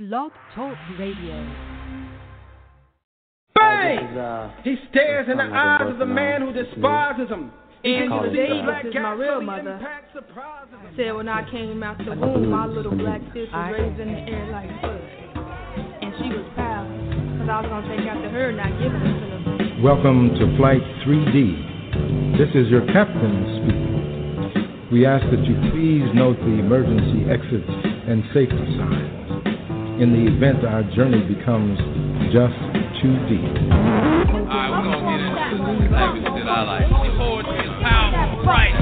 Blog Talk Radio. Bang! He stares in the eyes of the man who despises him. Angela Davis is my real mother. Said when I came out the womb, my little black sis was raised in the air like bud. And she was proud, because I was going to take after her, not give it to them. Welcome to Flight 3D. This is your captain speaking. We ask that you please note the emergency exits and safety signs in the event our journey becomes just too deep. Alright, we're gonna get into this language that I like. Poetry is powerful, right?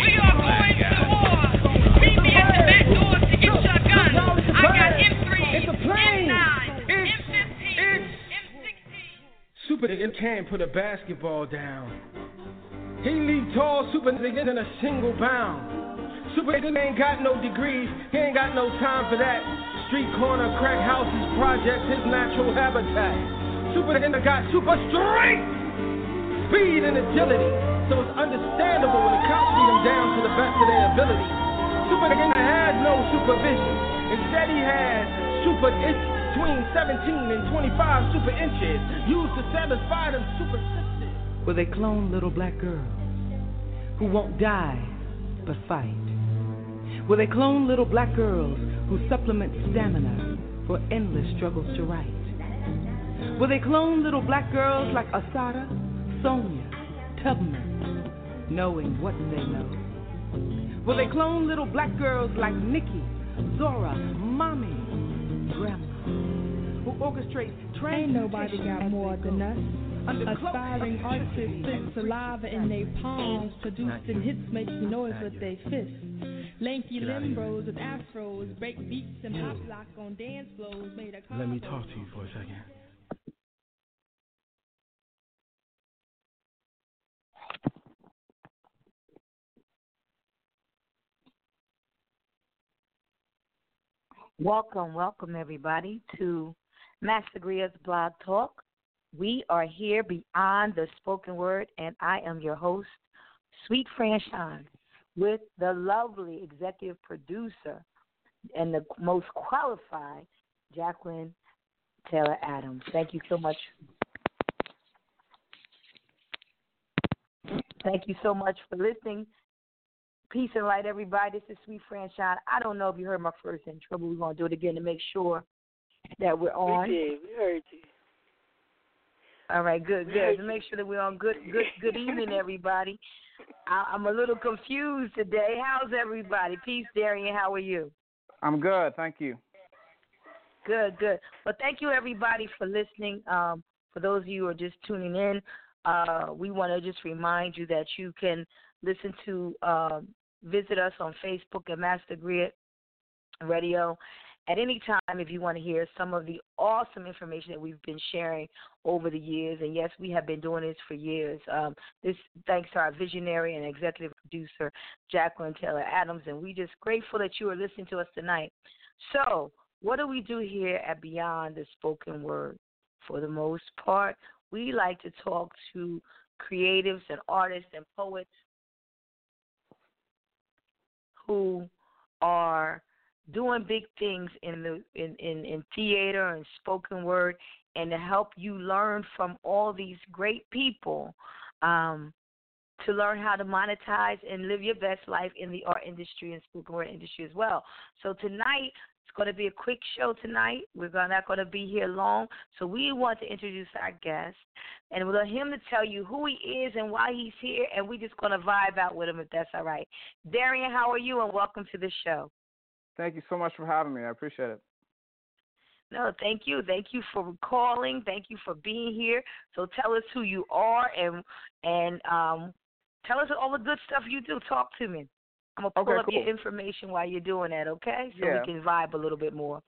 We are going to war. Meet me at the back door to get your gun. I got M3, M9, M15, M16. Super nigga can't put a basketball down. He leave tall super niggas in a single bound. Super ain't got no degrees, he ain't got no time for that. Street corner, crack houses, projects, his natural habitat. Super got super strength, speed, and agility. So it's understandable when the cops beat him down to the best of their ability. Super had no supervision. Instead, he had super itch between 17 and 25 super inches used to satisfy them super sisters. Will they clone little black girls who won't die but fight? Will they clone little black girls who supplement stamina for endless struggles to write? Will they clone little black girls like Assata, Sonia, Tubman, knowing what they know? Will they clone little black girls like Nikki, Zora, Mommy, Grandma, who orchestrate Ain't nobody got more than us. Aspiring artists spit saliva in their palms, producing hits, making noise with their fists. Lanky limbros with afros, break beats and pop lock on dance floors made a Let me talk to you for a second. Welcome, welcome everybody to Master Griot's Blog Talk. We are here beyond the spoken word, and I am your host, Suite Franchon, with the lovely executive producer and the most qualified, Jacqueline Taylor Adams. Thank you so much. Thank you so much for listening. Peace and light, everybody. This is Suite Franchon. I don't know if you heard my first intro, but we're going to do it again to make sure that we're on. We did. We heard you. All right, good, good. To make sure that we're on good, good, good evening, everybody. I, I'm a little confused today. How's everybody? Peace, Darian. How are you? I'm good, thank you. Good, good. Well, thank you, everybody, for listening. Um, for those of you who are just tuning in, uh, we want to just remind you that you can listen to, um, visit us on Facebook at Master Griot Radio at any time if you want to hear some of the awesome information that we've been sharing over the years. And yes, we have been doing this for years. Um, this thanks to our visionary and executive producer Jacqueline Taylor Adams, and we just grateful that you are listening to us tonight. So, what do we do here at Beyond the Spoken Word? For the most part, we like to talk to creatives and artists and poets who are doing big things in the in, in, in theater and spoken word and to help you learn from all these great people um, to learn how to monetize and live your best life in the art industry and spoken word industry as well. So tonight it's going to be a quick show tonight. We're not going to be here long, so we want to introduce our guest and we'll let him to tell you who he is and why he's here, and we're just going to vibe out with him if that's all right. Darian, how are you? And welcome to the show. Thank you so much for having me. I appreciate it. No, thank you. Thank you for calling. Thank you for being here. So tell us who you are and and um tell us all the good stuff you do. Talk to me. I'm gonna pull Okay, up cool. your information while you're doing that, okay? So Yeah. we can vibe a little bit more.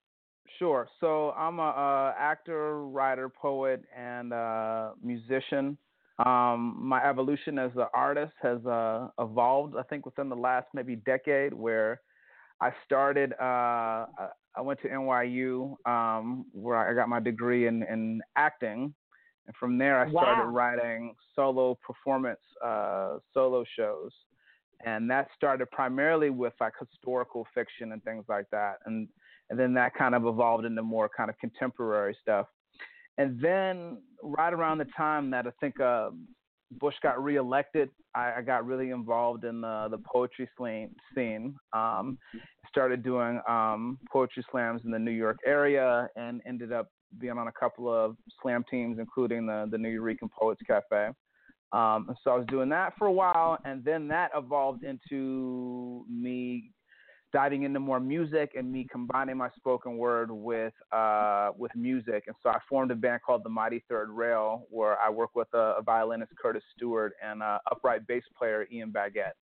Sure. So I'm a, a actor, writer, poet, and uh, musician. Um, my evolution as an artist has uh, evolved, I think, within the last maybe decade, where I started. Uh, I went to NYU, um, where I got my degree in, in acting, and from there I started wow. writing solo performance uh, solo shows, and that started primarily with like historical fiction and things like that, and and then that kind of evolved into more kind of contemporary stuff. And then right around the time that I think uh, Bush got reelected, I, I got really involved in the the poetry scene. scene. Um, started doing um, poetry slams in the New York area, and ended up being on a couple of slam teams, including the the Nuyorican Poets Cafe. Um, so I was doing that for a while, and then that evolved into me diving into more music and me combining my spoken word with uh, with music. And so I formed a band called the Mighty Third Rail, where I work with a, a violinist Curtis Stewart and a upright bass player Ian Baguette.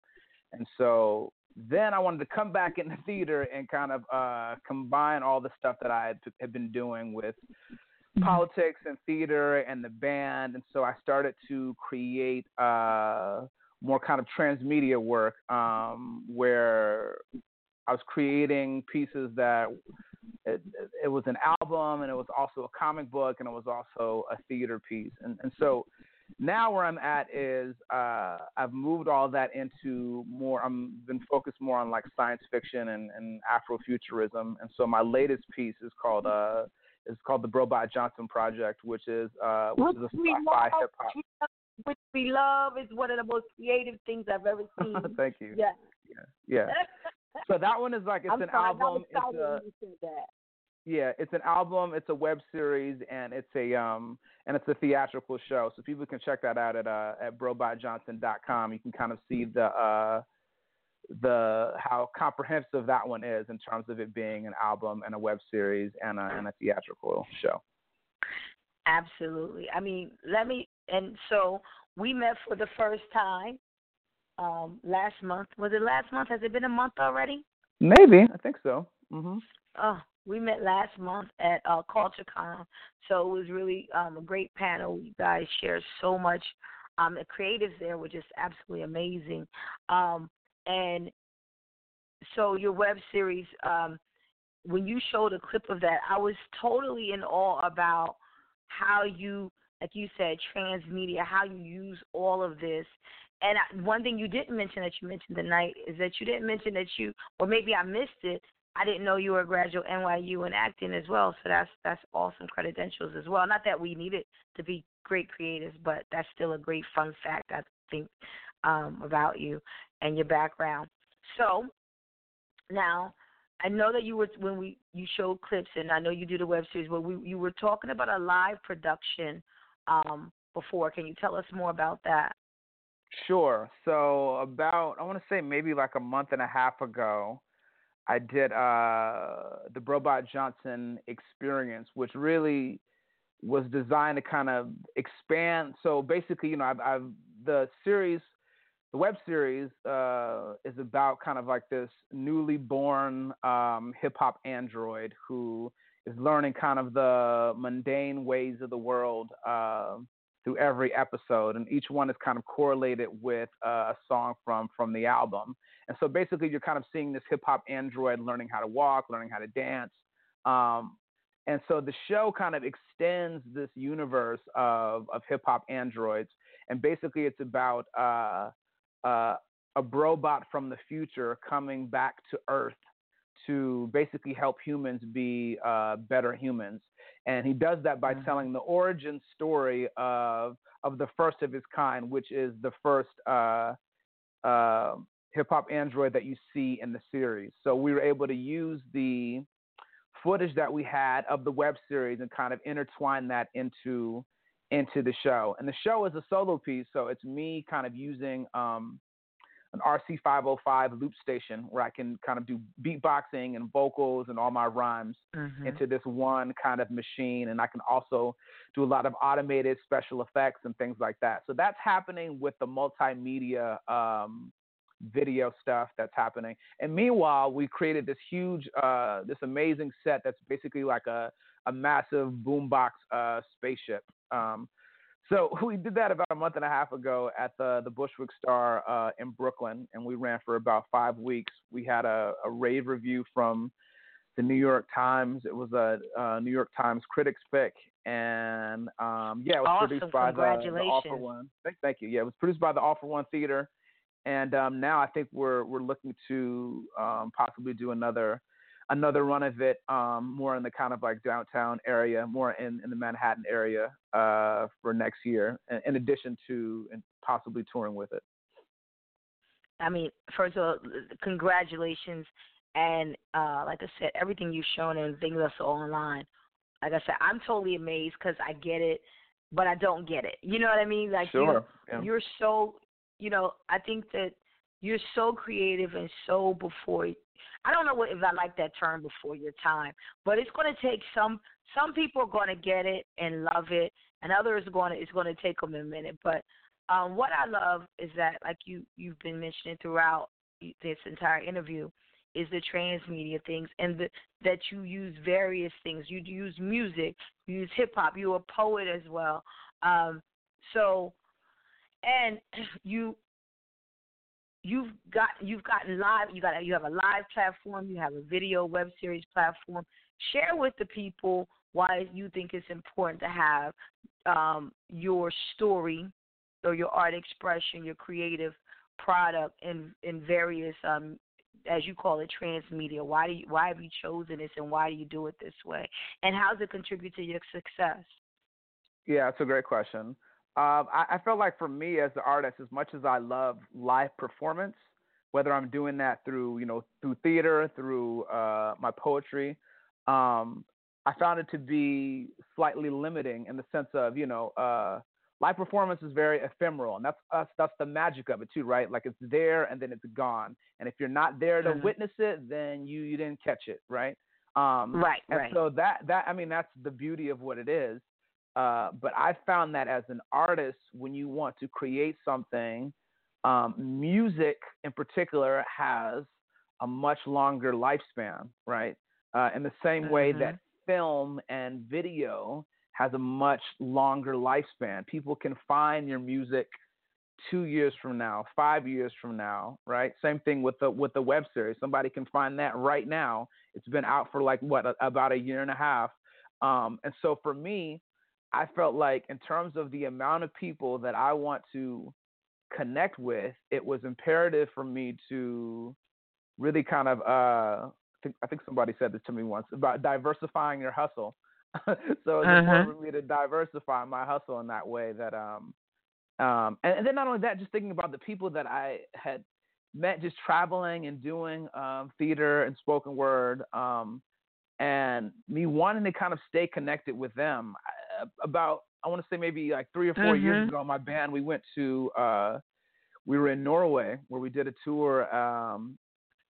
And so then I wanted to come back in the theater and kind of uh, combine all the stuff that I had, had been doing with mm-hmm. politics and theater and the band. And so I started to create uh, more kind of transmedia work um, where I was creating pieces that it, it, was an album and it was also a comic book and it was also a theater piece. And, and so now where I'm at is uh, I've moved all that into more. I've been focused more on like science fiction and, and Afrofuturism. And so my latest piece is called uh, is called the Brobot Johnson Project, which is uh, which, is a sci-fi hip hop. Which we love is one of the most creative things I've ever seen. Thank you. Yeah. Yeah. yeah. So that one is like it's I'm an sorry, album. It's a, yeah, it's an album, it's a web series, and it's a um and it's a theatrical show. So people can check that out at uh at brobotjohnson.com. You can kind of see the uh the how comprehensive that one is in terms of it being an album and a web series and a and a theatrical show. Absolutely. I mean, let me and so we met for the first time um last month. Was it last month? Has it been a month already? Maybe. I think so. Mhm. Oh, we met last month at uh, CultureCon, so it was really um, a great panel. You guys shared so much. Um, the creatives there were just absolutely amazing. Um, and so your web series, um, when you showed a clip of that, I was totally in awe about how you, like you said, transmedia, how you use all of this. And one thing you didn't mention that you mentioned tonight is that you didn't mention that you, or maybe I missed it, I didn't know you were a graduate NYU in acting as well, so that's that's awesome credentials as well. Not that we need it to be great creatives, but that's still a great fun fact I think um, about you and your background. So now I know that you were when we you showed clips, and I know you do the web series, but we you were talking about a live production um, before. Can you tell us more about that? Sure. So about I want to say maybe like a month and a half ago, I did uh, the Brobot Johnson experience, which really was designed to kind of expand. So basically, you know, I've, I've the series, the web series, uh, is about kind of like this newly born um, hip hop android who is learning kind of the mundane ways of the world uh, through every episode, and each one is kind of correlated with uh, a song from from the album. And so basically, you're kind of seeing this hip hop android learning how to walk, learning how to dance. Um, and so the show kind of extends this universe of of hip hop androids, and basically, it's about uh, uh, a robot from the future coming back to Earth to basically help humans be uh, better humans and he does that by mm-hmm. telling the origin story of of the first of his kind, which is the first uh, uh, hip hop android that you see in the series. So we were able to use the footage that we had of the web series and kind of intertwine that into into the show. And the show is a solo piece, so it's me kind of using um, an RC505 loop station where I can kind of do beatboxing and vocals and all my rhymes mm-hmm. into this one kind of machine. And I can also do a lot of automated special effects and things like that. So that's happening with the multimedia um, video stuff that's happening. And meanwhile, we created this huge, uh, this amazing set that's basically like a, a massive boombox uh, spaceship. Um, so we did that about a month and a half ago at the the Bushwick Starr uh, in Brooklyn, and we ran for about five weeks. We had a, a rave review from the New York Times. It was a, a New York Times critics pick, and um, yeah, it was awesome. produced by the, the All for One. Thank, thank, you. Yeah, it was produced by the All for One Theater, and um, now I think we're we're looking to um, possibly do another another run of it um, more in the kind of like downtown area, more in, in the Manhattan area uh, for next year, in, in addition to and possibly touring with it. I mean, first of all, congratulations. And uh, like I said, everything you've shown and things that's online. Like I said, I'm totally amazed because I get it, but I don't get it. You know what I mean? Like sure. you're, yeah. you're so, you know, I think that you're so creative and so before I don't know what, if I like that term before your time, but it's going to take some. Some people are going to get it and love it, and others are going to. It's going to take them a minute. But um, what I love is that, like you you've been mentioning throughout this entire interview, is the transmedia things and the, that you use various things. You use music, you use hip hop. You're a poet as well. Um, so, and you you've got you've gotten live you got you have a live platform you have a video web series platform. Share with the people why you think it's important to have um, your story or your art expression your creative product in in various um, as you call it transmedia. Why do you why have you chosen this and why do you do it this way? And how does it contribute to your success? Yeah it's a great question um, I, I felt like for me as an artist, as much as I love live performance, whether I'm doing that through you know through theater, through uh, my poetry, um, I found it to be slightly limiting in the sense of you know uh, live performance is very ephemeral, and that's us. That's the magic of it too, right? Like it's there and then it's gone, and if you're not there to mm-hmm. witness it, then you you didn't catch it, right? Um, right, and right. so that that I mean that's the beauty of what it is. Uh, but I found that as an artist, when you want to create something, um, music in particular has a much longer lifespan, right? Uh, in the same mm-hmm. way that film and video has a much longer lifespan. People can find your music two years from now, five years from now, right? Same thing with the with the web series. Somebody can find that right now. It's been out for like what about a year and a half. Um, and so for me, I felt like in terms of the amount of people that I want to connect with, it was imperative for me to really kind of uh I think, I think somebody said this to me once about diversifying your hustle. so it's uh-huh. important for me to diversify my hustle in that way that um um and, and then not only that, just thinking about the people that I had met just traveling and doing um theater and spoken word um and me wanting to kind of stay connected with them about I want to say maybe like three or 4 mm-hmm. years ago, my band we went to uh, we were in Norway where we did a tour um,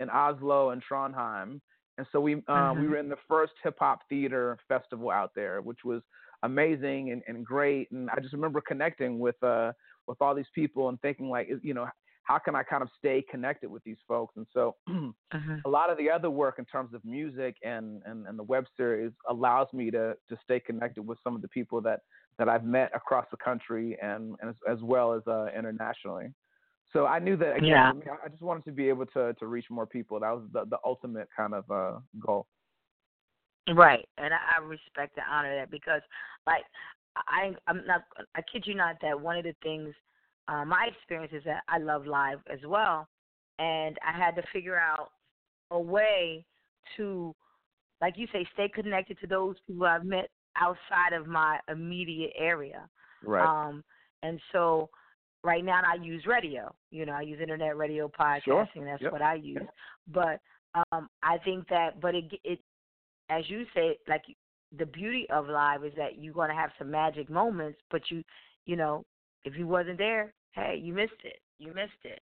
in Oslo and Trondheim, and so we um, mm-hmm. we were in the first hip hop theater festival out there, which was amazing and, and great. And I just remember connecting with uh, with all these people and thinking like you know how can I kind of stay connected with these folks? And so uh-huh. a lot of the other work in terms of music and, and, and the web series allows me to, to stay connected with some of the people that, that I've met across the country and, and as, as well as uh, internationally. So I knew that again, yeah. me, I just wanted to be able to, to reach more people. That was the, the ultimate kind of uh, goal. Right, and I, I respect and honor that because, like, I I'm not I kid you not that one of the things uh, my experience is that I love live as well, and I had to figure out a way to, like you say, stay connected to those people I've met outside of my immediate area. Right. Um, and so right now I use radio. You know, I use internet radio podcasting. Sure. That's yep. what I use. Yep. But um, I think that, but it, it, as you say, like the beauty of live is that you're going to have some magic moments, but you, you know, if you wasn't there, hey, you missed it. You missed it.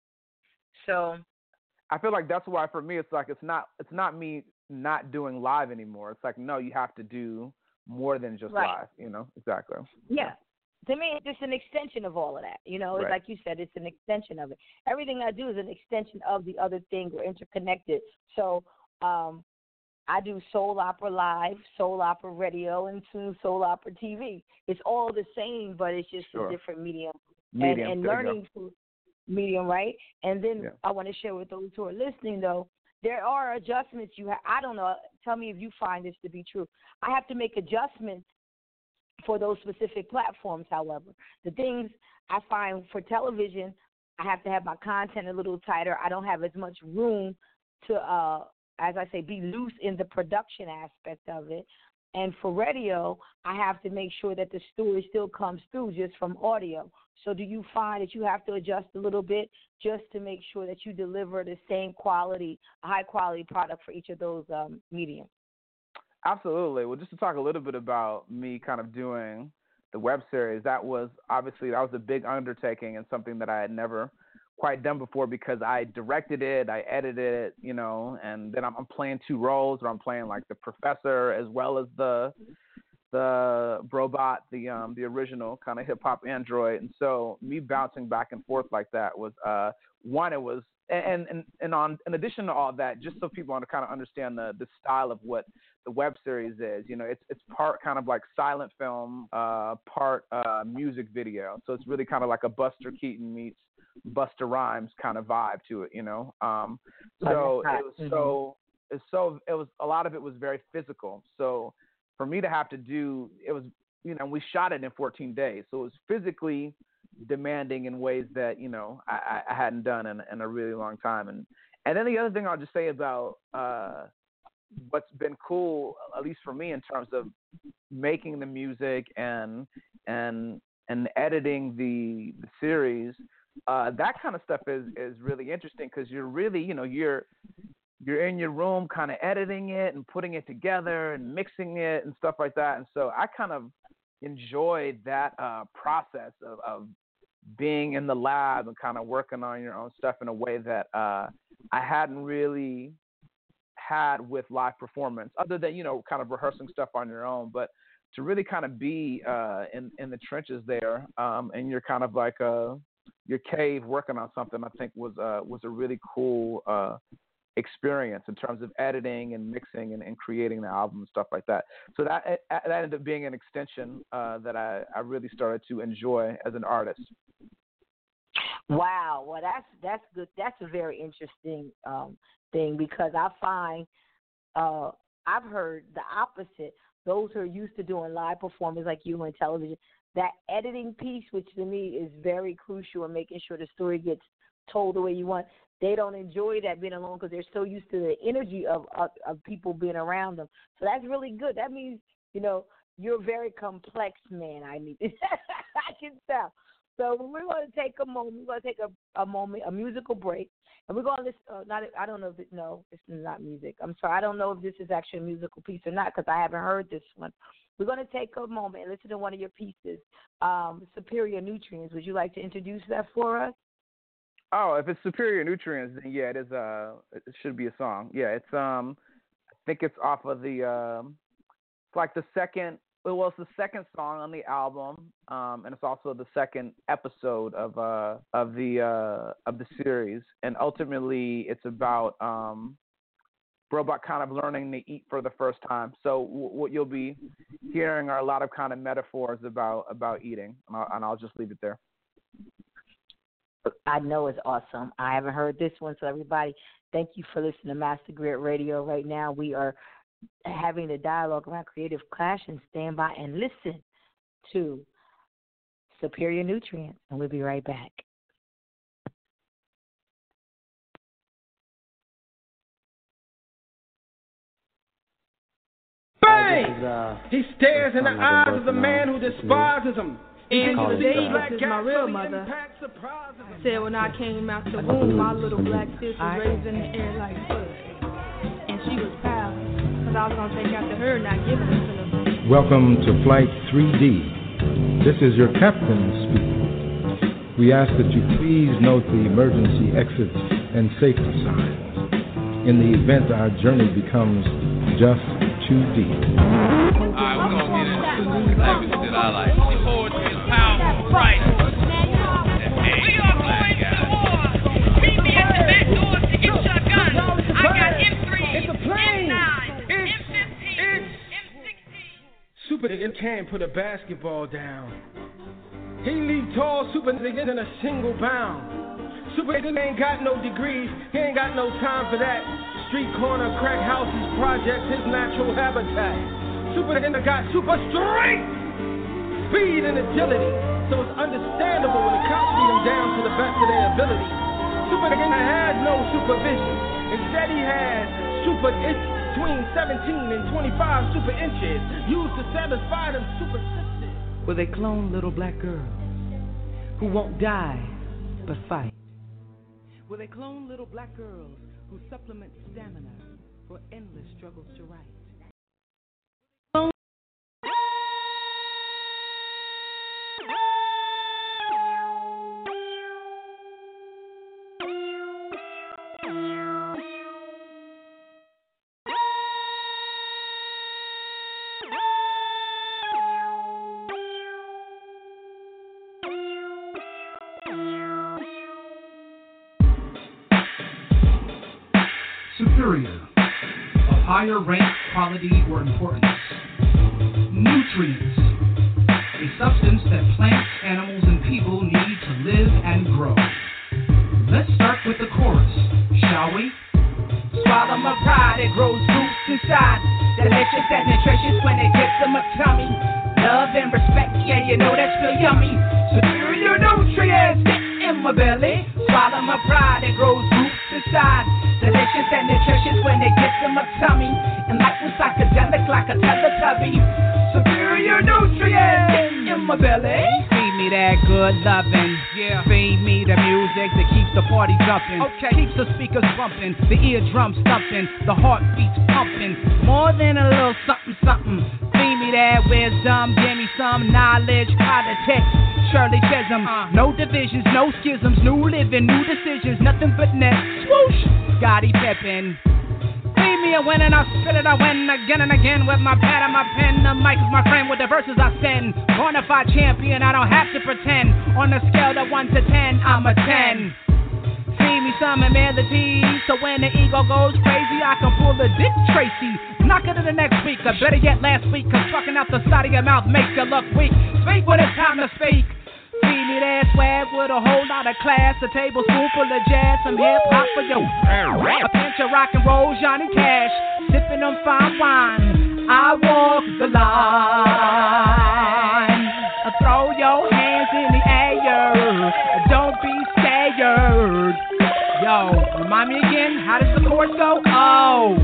So I feel like that's why for me it's like it's not it's not me not doing live anymore. It's like no, you have to do more than just right. live, you know? Exactly. Yeah. to me, it's just an extension of all of that. You know, Right. like you said, it's an extension of it. Everything I do is an extension of the other thing. We're interconnected. So, um, I do soul opera live, soul opera radio, and soon soul opera TV. It's all the same, but it's just Sure. a different medium. Medium, and, and there you go. learning medium, right? And then Yeah. I want to share with those who are listening, though, there are adjustments you have. I don't know. Tell me if you find this to be true. I have to make adjustments for those specific platforms, however. The things I find for television, I have to have my content a little tighter. I don't have as much room to, uh, as I say, be loose in the production aspect of it. And for radio, I have to make sure that the story still comes through just from audio. So, do you find that you have to adjust a little bit just to make sure that you deliver the same quality, high quality product for each of those um, mediums? Absolutely. Well, just to talk a little bit about me kind of doing the web series, that was obviously that was a big undertaking and something that I had never quite done before because I directed it, I edited it, you know, and then I'm, I'm playing two roles, where I'm playing like the professor as well as the the robot, the um the original kind of hip hop android, and so me bouncing back and forth like that was uh one it was and and and on in addition to all that, just so people want to kind of understand the the style of what the web series is, you know, it's it's part kind of like silent film, uh, part uh, music video. So it's really kind of like a Buster Keaton meets Busta Rhymes kind of vibe to it, you know. Um, so it was so it's so it was a lot of it was very physical. So for me to have to do it was you know we shot it in 14 days, so it was physically demanding in ways that you know I, I hadn't done in, in a really long time. And and then the other thing I'll just say about uh, what's been cool, at least for me, in terms of making the music and and and editing the, the series, uh, that kind of stuff is is really interesting because you're really you know you're you're in your room kind of editing it and putting it together and mixing it and stuff like that. And so I kind of enjoyed that uh, process of, of being in the lab and kind of working on your own stuff in a way that uh, I hadn't really had with live performance, other than you know kind of rehearsing stuff on your own, but to really kind of be uh, in in the trenches there, um, and you're kind of like uh, your cave working on something. I think was uh, was a really cool uh, experience in terms of editing and mixing and, and creating the album and stuff like that. So that eh, that ended up being an extension uh, that I, I really started to enjoy as an artist. Wow, well that's that's good. That's a very interesting um, thing because I find uh, I've heard the opposite. Those who are used to doing live performances like you on television, that editing piece, which to me is very crucial in making sure the story gets told the way you want. They don't enjoy that being alone because they're so used to the energy of, of of people being around them. So that's really good. That means you know you're a very complex man. I need I can tell. So we're going to take a moment. We're going to take a, a moment, a musical break, and we're going to listen. Uh, not, I don't know if it, no, it's not music. I'm sorry. I don't know if this is actually a musical piece or not because I haven't heard this one. We're going to take a moment and listen to one of your pieces, um, "Superior Nutrients." Would you like to introduce that for us? Oh, if it's superior nutrients, then yeah, it is. Uh, it should be a song. Yeah, it's um, I think it's off of the um, it's like the second. Well, it's the second song on the album, um, and it's also the second episode of uh of the uh of the series. And ultimately, it's about um, robot kind of learning to eat for the first time. So w- what you'll be hearing are a lot of kind of metaphors about about eating, and I'll, and I'll just leave it there. I know it's awesome. I haven't heard this one, so everybody, thank you for listening to Master Griot Radio. Right now, we are having the dialogue around creative clash, and stand by and listen to Superior Nutrients, and we'll be right back. Bang! He stares in the eyes of the man who despises him. Angela He Davis black is my real mother. impact surprises. Said when I came out the womb, my little black sis was raised in the air like bud. And she was proud, because I was going to take after her, not giving it to them. Welcome to Flight 3D. This is your captain speaking. We ask that you please note the emergency exits and safety signs in the event our journey becomes just too deep. Alright, we're gonna get into some savage shit I like. Poetry and powerful price. Super can't put a basketball down. He leave tall super niggas in a single bound. Super nigga ain't got no degrees, he ain't got no time for that. Street corner, crack houses, projects, his natural habitat. Super nigga got super strength, speed, and agility. So it's understandable when the cops beat him down to the best of their ability. Super nigga had no supervision. Instead, he had super itch between 17 and 25 super inches used to satisfy them super sisters. Where they clone little black girls who won't die but fight. Where they clone little black girls who supplement stamina for endless struggles to right. Higher rank, quality, or importance. Nutrients, a substance that plants, animals, and people need to live and grow. Let's start with the chorus, shall we? Swallow my pride, it grows roots inside. Delicious and nutritious when it gets in my tummy. Love and respect, yeah, you know that's real yummy. Superior nutrients in my belly. Swallow my pride, it grows roots inside. In my tummy. And like a psychedelic, like a Teletubby. Superior nutrients in my belly. Feed me that good loving. Yeah. Feed me the music that keeps the party jumping. Okay. Keeps the speakers bumping, the eardrums thumping, the heartbeats pumping. More than a little something, something. Feed me that wisdom, give me some knowledge, politics. Shirley Chisholm, uh. no divisions, no schisms, new living, new decisions, nothing but net. Swoosh, Scottie Pippen. Me a win and I'll spit it, I win again and again with my pad and my pen. The mic is my friend with the verses I send. Bonafide champion, I don't have to pretend. On a scale of 1 to 10, I'm a 10. See me some melody, so when the ego goes crazy, I can pull a Dick Tracy. Knock it to the next week, or better yet, last week, cause trucking out the side of your mouth makes you look weak. Speak when it's time to speak. Me that swag with a whole lot of class, a tablespoon full of jazz, some hip hop for you. A pinch of rock and roll, Johnny Cash, sipping on fine wine. I walk the line. Uh, Throw your hands in the air, don't be scared. Yo, remind me again, how does the chorus go? Oh.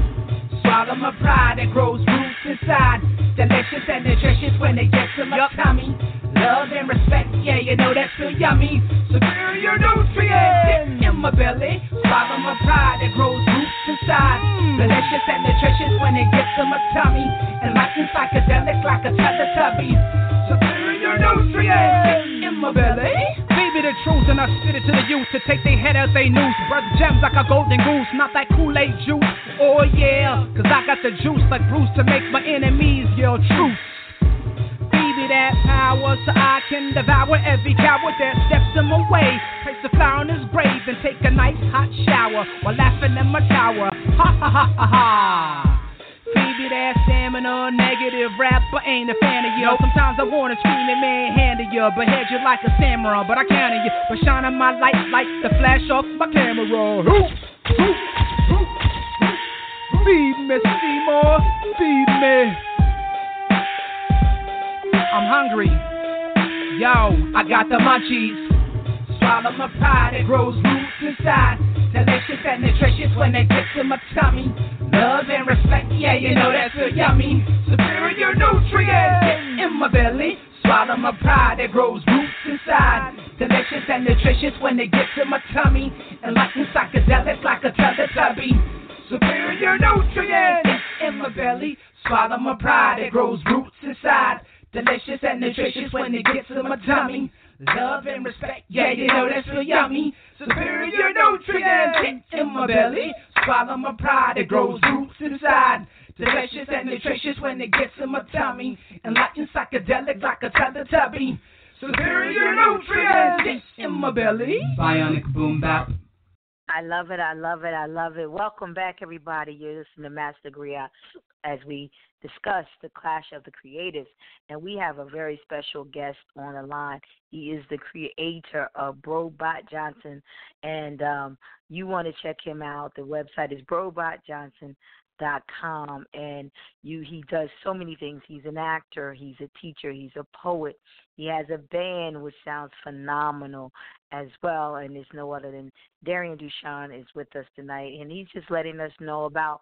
Swallow my pride that grows roots inside. Delicious and nutritious when it gets in my tummy. Love and respect, yeah, you know that's real yummy. Superior nutrients in my belly. Swallow my pride that grows roots inside. Mm. Delicious and nutritious when it gets in my tummy. And like a psychedelic, like a Teletubby. Superior nutrients in my belly. Me the truth and I spit it to the youth to take their head out they noose. Brother gems like a golden goose, not that Kool-Aid juice. Oh yeah, cause I got the juice like Bruce to make my enemies yell truth that power so I can devour every coward that steps in my way. Place the flower on his grave and take a nice hot shower while laughing in my tower. Ha ha ha ha ha. Negative rapper ain't a fan of you. Sometimes I wanna scream and manhandle you, behead you like a samurai, but I can't you. But shining my light like the flash off my camera. Feed me, Seymour, feed me. I'm hungry. Yo, I got the munchies. Swallow my pride, it grows roots inside. Delicious and nutritious when it gets to my tummy. Love and respect, yeah, you know that's real yummy. Superior nutrients in my belly. Swallow my pride, it grows roots inside. Delicious and nutritious when it gets to my tummy. And like a psychedelic, like a Teletubby. Superior nutrients in my belly. Swallow my pride, it grows roots inside. Delicious and nutritious when it gets to my tummy. Love and respect, yeah, you know that's real yummy. Superior nutrients in my belly. Swallow my pride, it grows roots inside. Delicious and nutritious when it gets in my tummy. And like a psychedelic, like a Teletubby. Superior nutrients in my belly. Bionic boom bap. I love it. I love it. I love it. Welcome back, everybody. You're listening to Master Griot as we discuss the clash of the creatives. And we have a very special guest on the line. He is the creator of Brobot Johnson. And um, you want to check him out. The website is dot com and you he does so many things. He's an actor he's a teacher he's a poet. He has a band which sounds phenomenal as well and it's no other than Darian Dauchan is with us tonight and he's just letting us know about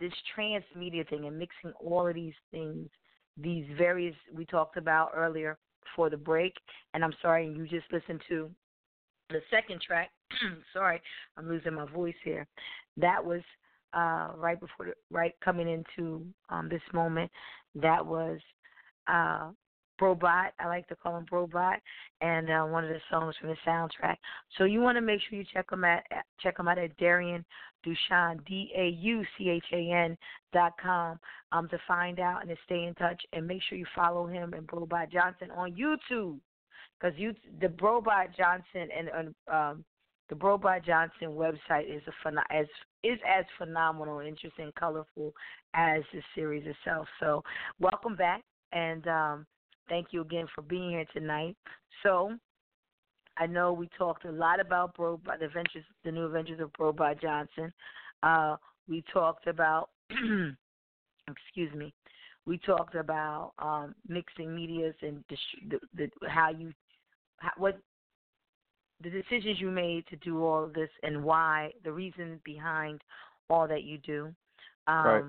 this transmedia thing and mixing all of these things these various we talked about earlier before the break and i'm sorry you just listened to the second track. Sorry i'm losing my voice here. That was uh, right before the, right coming into um, this moment. That was uh, Brobot. I like to call him Brobot, and uh, one of the songs from the soundtrack. So you want to make sure you check them at check them out at Darian Dauchan D A U C H A N dot com um, to find out and to stay in touch and make sure you follow him and Brobot Johnson on YouTube because you the Brobot Johnson and um, the Brobot Johnson website is a as is as phenomenal, interesting, colorful as the series itself. So, welcome back, and um, thank you again for being here tonight. So, I know we talked a lot about Brobot, the adventures, the new adventures of Brobot Johnson. Uh, we talked about, excuse me, we talked about um, mixing medias and the, the, how you, how, what the decisions you made to do all of this and why, the reason behind all that you do. Um, right.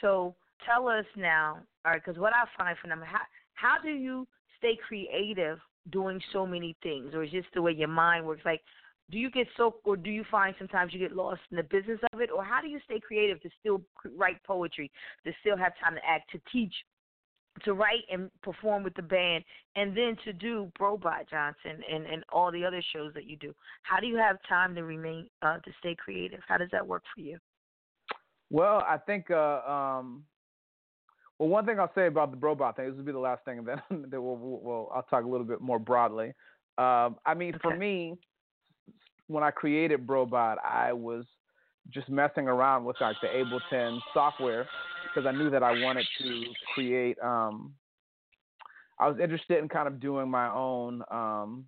So tell us now, all right, because what I find from them, how, how do you stay creative doing so many things, or is just the way your mind works? Like, do you get so, or do you find sometimes you get lost in the business of it, or how do you stay creative to still write poetry, to still have time to act, to teach, to write and perform with the band and then to do Brobot Johnson and, and all the other shows that you do. How do you have time to remain uh, to stay creative? How does that work for you? Well, I think uh, um, well one thing I'll say about the Brobot thing, this will be the last thing and then, then we'll, we'll, I'll talk a little bit more broadly. Um, I mean, okay. for me, when I created Brobot, I was just messing around with like the Ableton software because I knew that I wanted to create. Um, I was interested in kind of doing my own, um,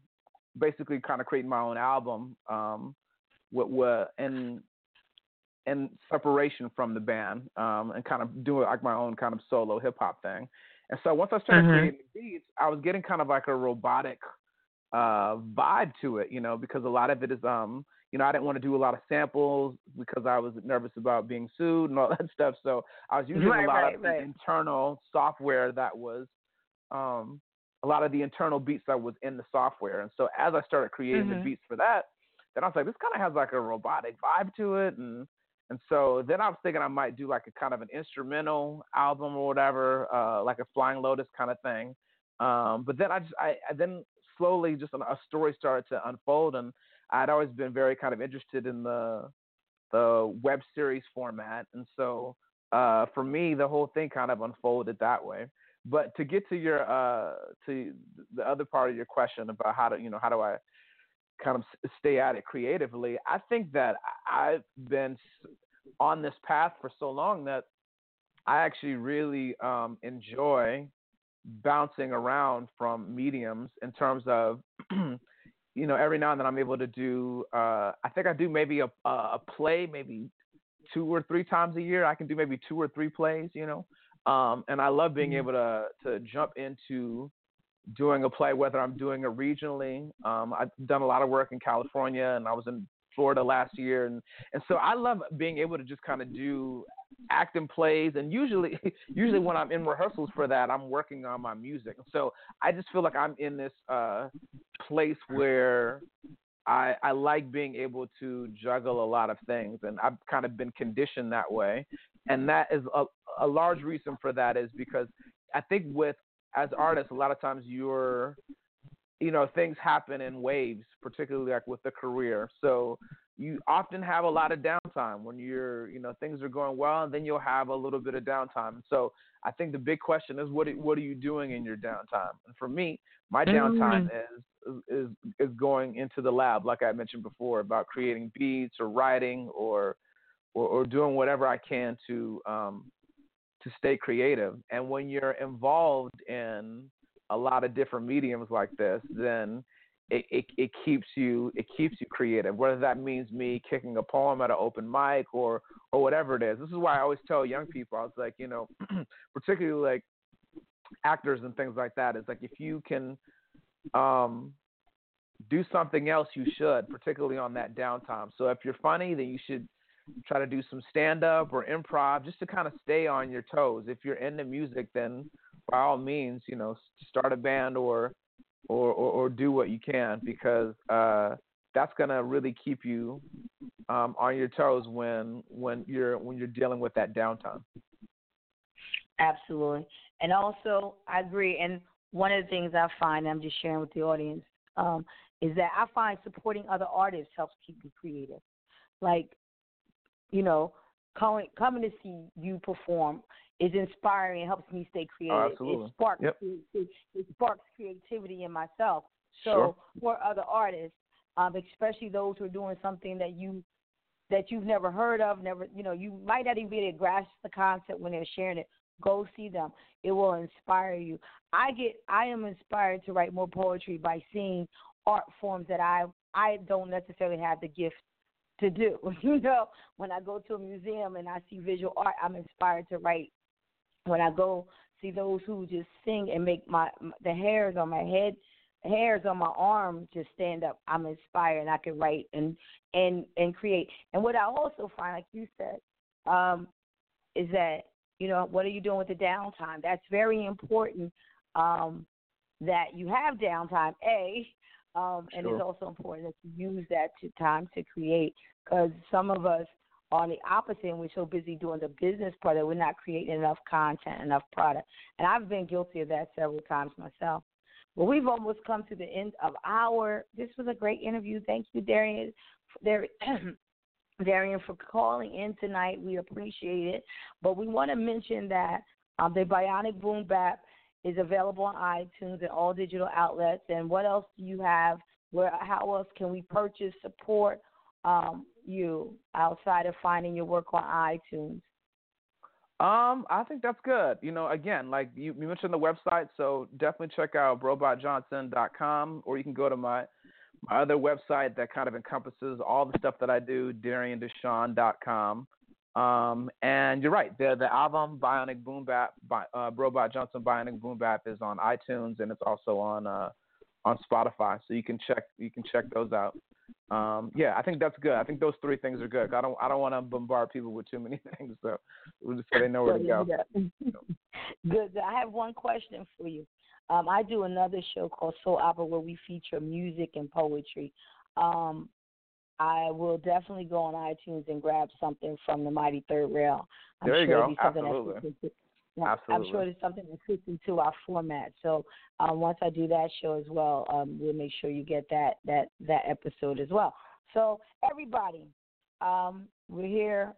basically kind of creating my own album, um, with, with in in separation from the band, um, and kind of doing like my own kind of solo hip hop thing. And so once I started mm-hmm. creating beats, I was getting kind of like a robotic uh, vibe to it, you know, because a lot of it is um you know, I didn't want to do a lot of samples because I was nervous about being sued and all that stuff. So I was using right, a lot right, of right. internal software that was um, a lot of the internal beats that was in the software. And so as I started creating mm-hmm. the beats for that, then I was like, this kind of has like a robotic vibe to it. And and so then I was thinking I might do like a kind of an instrumental album or whatever, uh, like a Flying Lotus kind of thing. Um, but then I just I, I then slowly just a story started to unfold and I'd always been very kind of interested in the the web series format, and so uh, for me, the whole thing kind of unfolded that way. But to get to your uh, to the other part of your question about how to you know how do I kind of stay at it creatively, I think that I've been on this path for so long that I actually really um, enjoy bouncing around from mediums in terms of you know, every now and then I'm able to do. Uh, I think I do maybe a a play, maybe two or three times a year. I can do maybe two or three plays, you know. Um, and I love being mm-hmm. able to to jump into doing a play, whether I'm doing it regionally. Um, I've done a lot of work in California, and I was in Florida last year, and and so I love being able to just kind of do acting plays and usually usually when i'm in rehearsals for that i'm working on my music. So i just feel like i'm in this uh place where i i like being able to juggle a lot of things and i've kind of been conditioned that way. And that is a, a large reason for that is because i think with as artists a lot of times you're you know things happen in waves particularly like with the career. So you often have a lot of downtime when you're you know things are going well and then you'll have a little bit of downtime. So i think the big question is what what are you doing in your downtime? And for me my downtime mm-hmm. is is is going into the lab like i mentioned before about creating beats or writing or or, or doing whatever i can to um to stay creative. And when you're involved in a lot of different mediums like this then it, it, it keeps you it keeps you creative. Whether that means me kicking a poem at an open mic or or whatever it is. This is why I always tell young people. I was like, you know, particularly like actors and things like that. Is like if you can um, do something else, you should, particularly on that downtime. So if you're funny, then you should try to do some stand up or improv just to kind of stay on your toes. If you're into music, then by all means, you know, start a band or or, or, or do what you can because uh, that's gonna really keep you um, on your toes when when you're when you're dealing with that downtime. Absolutely, and also I agree. And one of the things I find I'm just sharing with the audience um, is that I find supporting other artists helps keep you creative. Like, you know, coming coming to see you perform is inspiring. It helps me stay creative. Oh, it sparks yep. it, it, sparks creativity in myself. So sure. for other artists, um, especially those who are doing something that you that you've never heard of, never you know, you might not even be able to grasp the concept when they're sharing it. Go see them. It will inspire you. I get I am inspired to write more poetry by seeing art forms that I I don't necessarily have the gift to do. You know, when I go to a museum and I see visual art, I'm inspired to write when I go see those who just sing and make my the hairs on my head hairs on my arm just stand up. I'm inspired and i can write and and and create. And what i also find like you said um is that you know what are you doing with the downtime? That's very important um that you have downtime a um and sure. it's also important that you use that to time to create because some of us on the opposite, and we're so busy doing the business part that we're not creating enough content, enough product. And I've been guilty of that several times myself. Well, we've almost come to the end of our. This was a great interview. Thank you, Darian. Darian, for calling in tonight. We appreciate it. But we want to mention that um, the Bionic Boom Bap is available on iTunes and all digital outlets. And what else do you have? Where? How else can we purchase, support, um, you outside of finding your work on iTunes? Um, I think that's good. You know, again, like you, you mentioned the website, so definitely check out brobotjohnson.com, or you can go to my my other website that kind of encompasses all the stuff that I do, dariandauchan.com. Um, and you're right, the the album Bionic Boom Bap by uh, Brobot Johnson Bionic Boom Bap is on iTunes and it's also on uh, on Spotify, so you can check you can check those out. Um, yeah, I think that's good. I think those three things are good. I don't I don't want to bombard people with too many things, so we'll just so they know where to go. good. I have one question for you. Um, I do another show called Soul Opera where we feature music and poetry. Um, I will definitely go on iTunes and grab something from the Mighty Third Rail. I'm there you sure go. Absolutely. Absolutely. I'm sure it's something that fits into our format. So um, once I do that show as well, um, we'll make sure you get that that that episode as well. So everybody, um, we're here.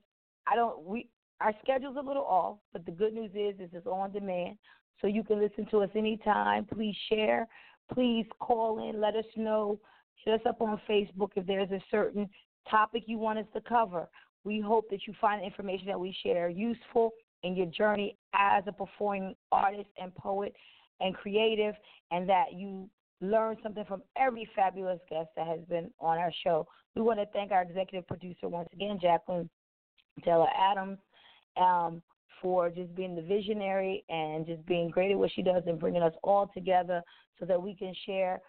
I don't we our schedule's a little off, but the good news is is it's on demand, so you can listen to us anytime. Please share. Please call in. Let us know. Hit us up on Facebook if there's a certain topic you want us to cover. We hope that you find the information that we share useful in your journey as a performing artist and poet and creative, and that you learn something from every fabulous guest that has been on our show. We want to thank our executive producer once again, Jacqueline Taylor Adams, um, for just being the visionary and just being great at what she does and bringing us all together so that we can share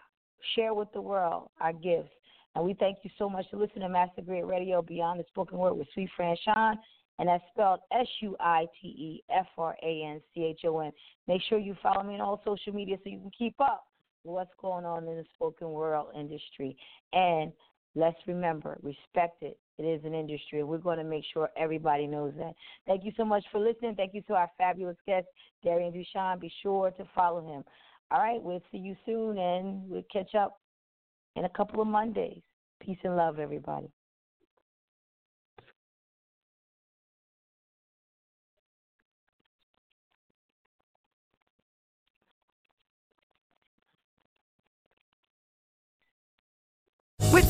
share with the world our gifts. And we thank you so much for listening to Master Griot Radio Beyond the Spoken Word with Suite Franchon and that's spelled S U I T E F R A N C H O N. Make sure you follow me on all social media so you can keep up with what's going on in the spoken word industry. And let's remember, respect it. It is an industry, and we're going to make sure everybody knows that. Thank you so much for listening. Thank you to our fabulous guest, Darian Dauchan. Be sure to follow him. All right, we'll see you soon, and we'll catch up in a couple of Mondays. Peace and love, everybody.